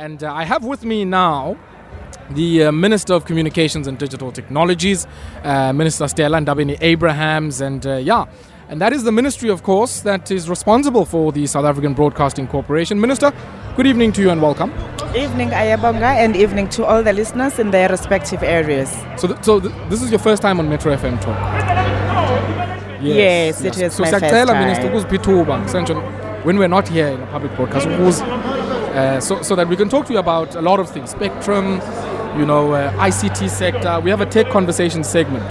And uh, I have with me now the uh, Minister of Communications and Digital Technologies, uh, Minister Stella Ndabeni Abrahams, and uh, yeah, and that is the ministry, of course, that is responsible for the South African Broadcasting Corporation. Minister, good evening to you and welcome. Evening, Ayabonga, and evening to all the listeners in their respective areas. So, th- so th- this is your first time on Metro FM Talk. Yes, it is so my first time. minister when we're not here in a public broadcast uh, so, so that we can talk to you about a lot of things. Spectrum you know uh, ict sector. We have a tech conversation segment.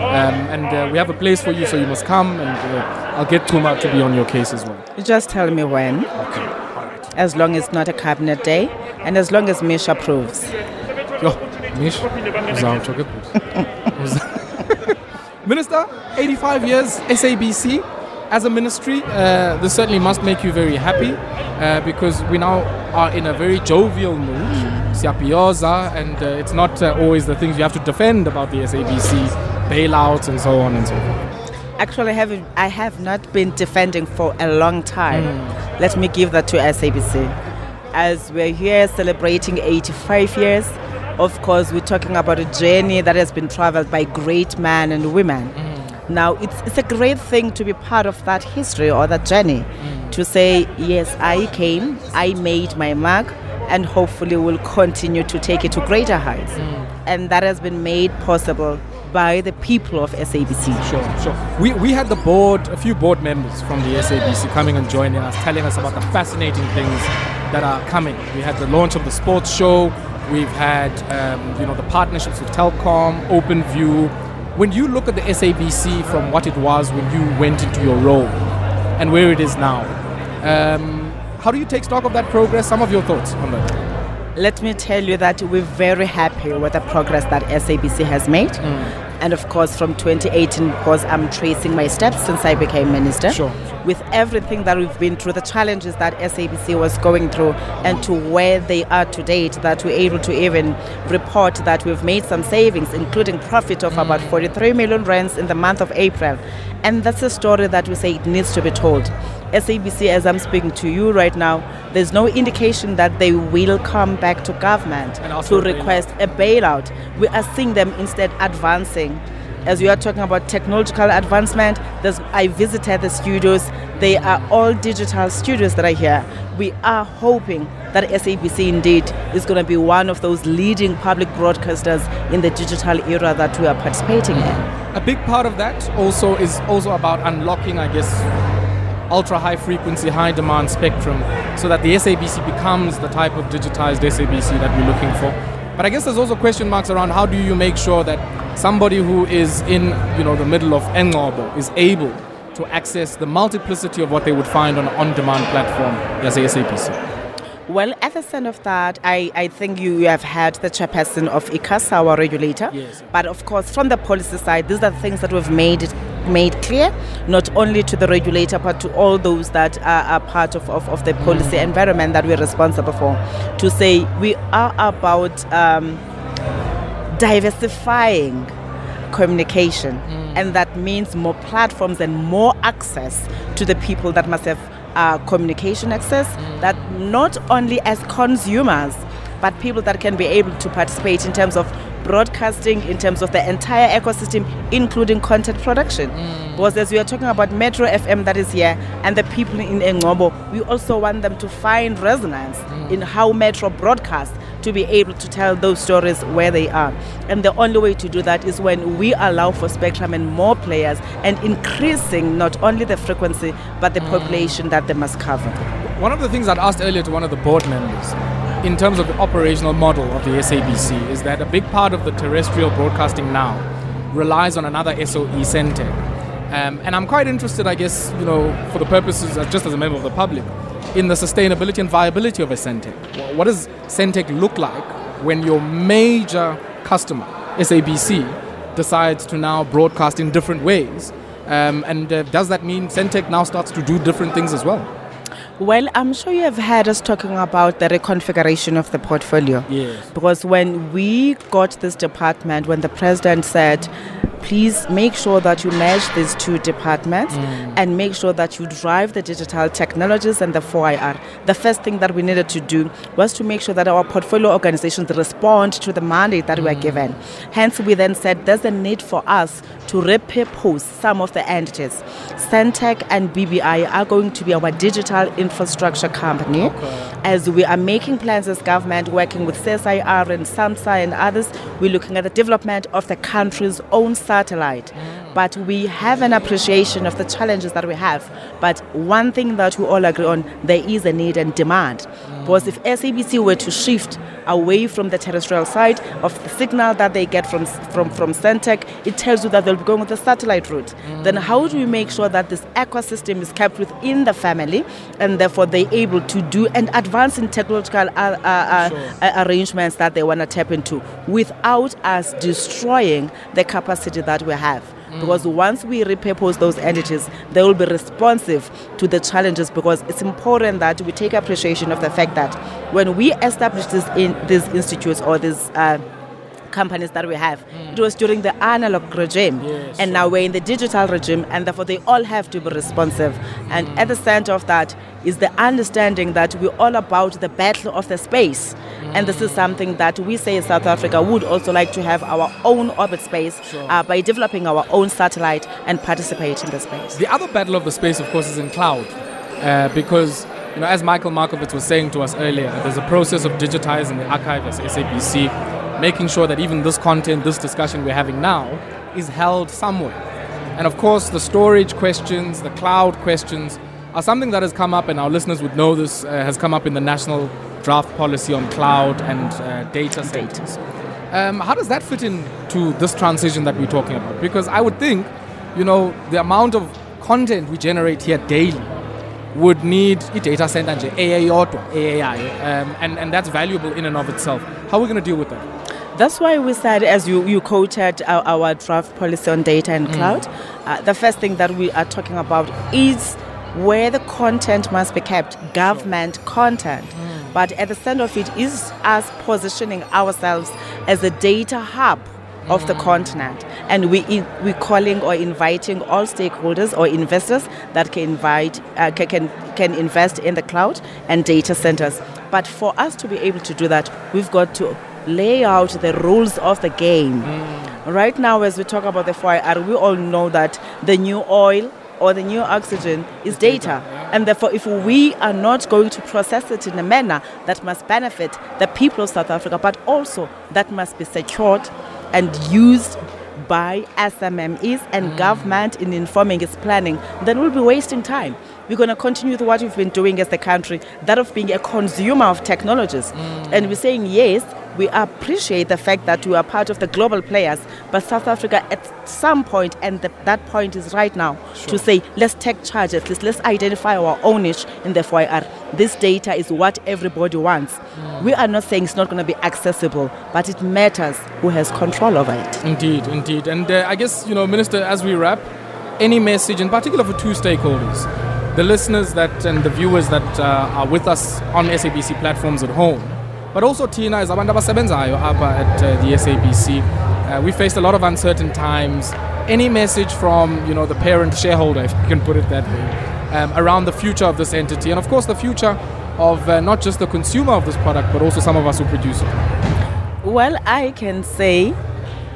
Um, and uh, we have a place for you so you must come and uh, i'll get Tuma to be on your case as well. You Just tell me when, okay. All right as long as it's not a cabinet day, and as long as Mish approves. Yo, Mish, uzawutsho ke bhuti. Uza- Minister, 85 years SABC as a ministry. Uh, this certainly must make you very happy uh, because we now are in a very jovial mood. Siapioza, and uh, it's not uh, always the things you have to defend about the SABC, bailouts and so on and so forth. Actually, I have, I have not been defending for a long time. Let me give that to SABC. As we're here celebrating 85 years, of course, we're talking about a journey that has been traveled by great men and women. Now, it's, it's a great thing to be part of that history or that journey. To say, yes, I came, I made my mark, and hopefully will continue to take it to greater heights. And that has been made possible by the people of SABC. Sure, sure. We, we had the board, a few board members from the SABC coming and joining us, telling us about the fascinating things that are coming. We had the launch of the sports show. We've had, um, you know, the partnerships with Telkom, OpenView. When you look at the SABC from what it was when you went into your role and where it is now, um, how do you take stock of that progress? Some of your thoughts on that. Let me tell you that we're very happy with the progress that SABC has made. And of course, from 2018, because I'm tracing my steps since I became minister. Sure. With everything that we've been through, the challenges that SABC was going through, and to where they are to date, that we're able to even report that we've made some savings, including profit of about 43 million rands in the month of April. And that's a story that we say it needs to be told. SABC, as I'm speaking to you right now, there's no indication that they will come back to government to request a bailout. We are seeing them instead advancing. As you are talking about technological advancement, I visited the studios. They are all digital studios that are here. We are hoping that SABC indeed is going to be one of those leading public broadcasters in the digital era that we are participating in. A big part of that also is also about unlocking, I guess, ultra high frequency, high demand spectrum so that the SABC becomes the type of digitized SABC that we're looking for. But I guess there's also question marks around how do you make sure that somebody who is in you know the middle of Engobo is able to access the multiplicity of what they would find on an on-demand platform as a SABC. Well, at the center of that, I, I think you have had the chairperson of ICASA, our regulator. Yes. But of course, from the policy side, these are things that we've made made clear, not only to the regulator, but to all those that are, are part of, of, of the policy environment that we're responsible for. To say we are about um, diversifying communication, and that means more platforms and more access to the people that must have uh, communication access. That not only as consumers, but people that can be able to participate in terms of broadcasting, in terms of the entire ecosystem, including content production. Mm. Because as we are talking about Metro FM that is here, and the people in Engobo, we also want them to find resonance mm. in how Metro broadcasts to be able to tell those stories where they are. And the only way to do that is when we allow for spectrum and more players and increasing not only the frequency but the mm. population that they must cover. One of the things I'd asked earlier to one of the board members in terms of the operational model of the SABC is that a big part of the terrestrial broadcasting now relies on another SOE Sentech. Um, and I'm quite interested, I guess, you know, for the purposes, uh, just as a member of the public, in the sustainability and viability of a Sentech. What does Sentech look like when your major customer, SABC, decides to now broadcast in different ways? Um, and uh, does that mean Sentech now starts to do different things as well? Well, I'm sure you have heard us talking about the reconfiguration of the portfolio. Yes. Because when we got this department, when the president said, please make sure that you merge these two departments Mm. and make sure that you drive the digital technologies and the 4IR. The first thing that we needed to do was to make sure that our portfolio organizations respond to the mandate that we are given. Hence, we then said there's a need for us to repurpose some of the entities. Sentech and BBI are going to be our digital infrastructure company as we are making plans as government, working with CSIR and SANSA and others, we're looking at the development of the country's own satellite. But we have an appreciation of the challenges that we have. But one thing that we all agree on, there is a need and demand. Because if SABC were to shift away from the terrestrial side of the signal that they get from from from Sentech, it tells you that they'll be going with the satellite route. Then how do we make sure that this ecosystem is kept within the family, and therefore they're able to do and advance in technological uh, uh, uh, Sure. uh, arrangements that they want to tap into without us destroying the capacity that we have. Because once we repurpose those entities, they will be responsive to the challenges. Because it's important that we take appreciation of the fact that when we establish in these institutes or these uh, companies that we have, it was during the analog regime, Yes, and now we're in the digital regime, and therefore they all have to be responsive. And at the center of that is the understanding that we're all about the battle of the space. And this is something that we say in South Africa would also like to have our own orbit space Sure. uh, by developing our own satellite and participate in the space. The other battle of the space, of course, is in cloud, uh, because you know, as Michael Markovitz was saying to us earlier, there's a process of digitizing the archive as SABC, making sure that even this content, this discussion we're having now, is held somewhere. And of course, the storage questions, the cloud questions, are something that has come up, and our listeners would know this, uh, has come up in the national draft policy on cloud and uh, data centers. Um, how does that fit into this transition that we're talking about? Because I would think, you know, the amount of content we generate here daily would need a data center nje AI, um, and and that's valuable in and of itself. How are we going to deal with that? That's why we said, as you, you quoted our, our draft policy on data and cloud, uh, the first thing that we are talking about is where the content must be kept, government content. But at the center of it is us positioning ourselves as a data hub of the continent. And we we calling or inviting all stakeholders or investors that can invite uh, ca- can can invest in the cloud and data centers. But for us to be able to do that, we've got to lay out the rules of the game. Mm. Right now, as we talk about the 4IR, we all know that the new oil or the new oxygen is data. And therefore, if we are not going to process it in a manner that must benefit the people of South Africa, but also that must be secured and used by SMMEs and mm. government in informing its planning, then we'll be wasting time. We're going to continue with what we've been doing as the country, that of being a consumer of technologies. Mm. And we're saying, yes, we appreciate the fact that we are part of the global players, but South Africa at some point, and the, that point is right now, to say, let's take charge at least, let's identify our own niche in the 4IR. This data is what everybody wants. We are not saying it's not going to be accessible, but it matters who has control over it. Indeed, indeed. And uh, I guess, you know, Minister, as we wrap, any message, in particular for two stakeholders, the listeners that and the viewers that uh, are with us on SABC platforms at home, but also Tina is abantu abasebenzayo apha at uh, the SABC. Uh, we faced a lot of uncertain times. Any message from, you know, the parent shareholder, if you can put it that way, um, around the future of this entity, and of course the future of uh, not just the consumer of this product, but also some of us who produce it. Well, I can say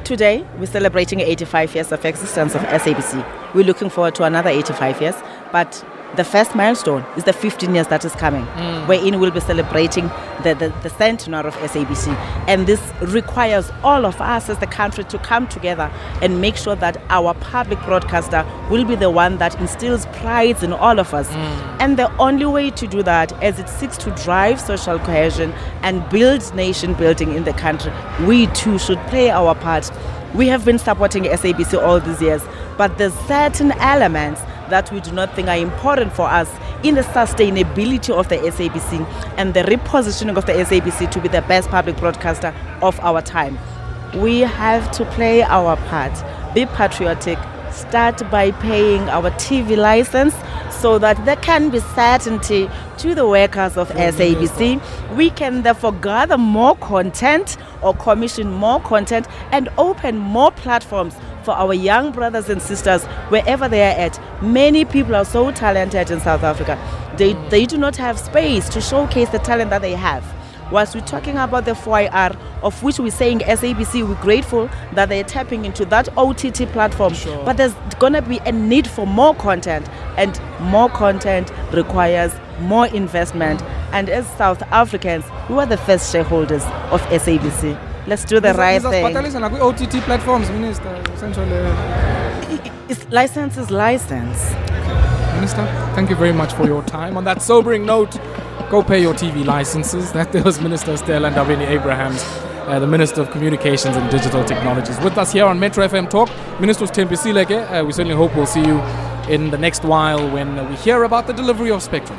today we're celebrating 85 years of existence of SABC. We're looking forward to another 85 years, but the first milestone is the 15 years that is coming, mm. wherein we'll be celebrating the, the, the centenary of SABC. And this requires all of us as the country to come together and make sure that our public broadcaster will be the one that instills pride in all of us. Mm. And the only way to do that, as it seeks to drive social cohesion and build nation building in the country, we too should play our part. We have been supporting SABC all these years, but there's certain elements that we do not think are important for us in the sustainability of the SABC and the repositioning of the SABC to be the best public broadcaster of our time. We have to play our part, be patriotic, start by paying our TV license so that there can be certainty to the workers of SABC. We can therefore gather more content or commission more content and open more platforms for our young brothers and sisters, wherever they are at. Many people are so talented in South Africa. They, they do not have space to showcase the talent that they have. Whilst we're talking about the 4IR, of which we're saying SABC, we're grateful that they're tapping into that OTT platform. Sure. But there's going to be a need for more content, and more content requires more investment. And as South Africans, we are the first shareholders of SABC. Let's do the right thing. Nizasibhatalisa nakwi-OTT platforms, Minister. Essentially, uh, It's license is license. Minister, thank you very much for your time. On that sobering note, go pay your TV licenses. That was Minister Stella Ndabeni Abrahams, uh, the Minister of Communications and Digital Technologies. With us here on Metro FM Talk, Minister Tempi Sileke. Uh, we certainly hope we'll see you in the next while when we hear about the delivery of Spectrum.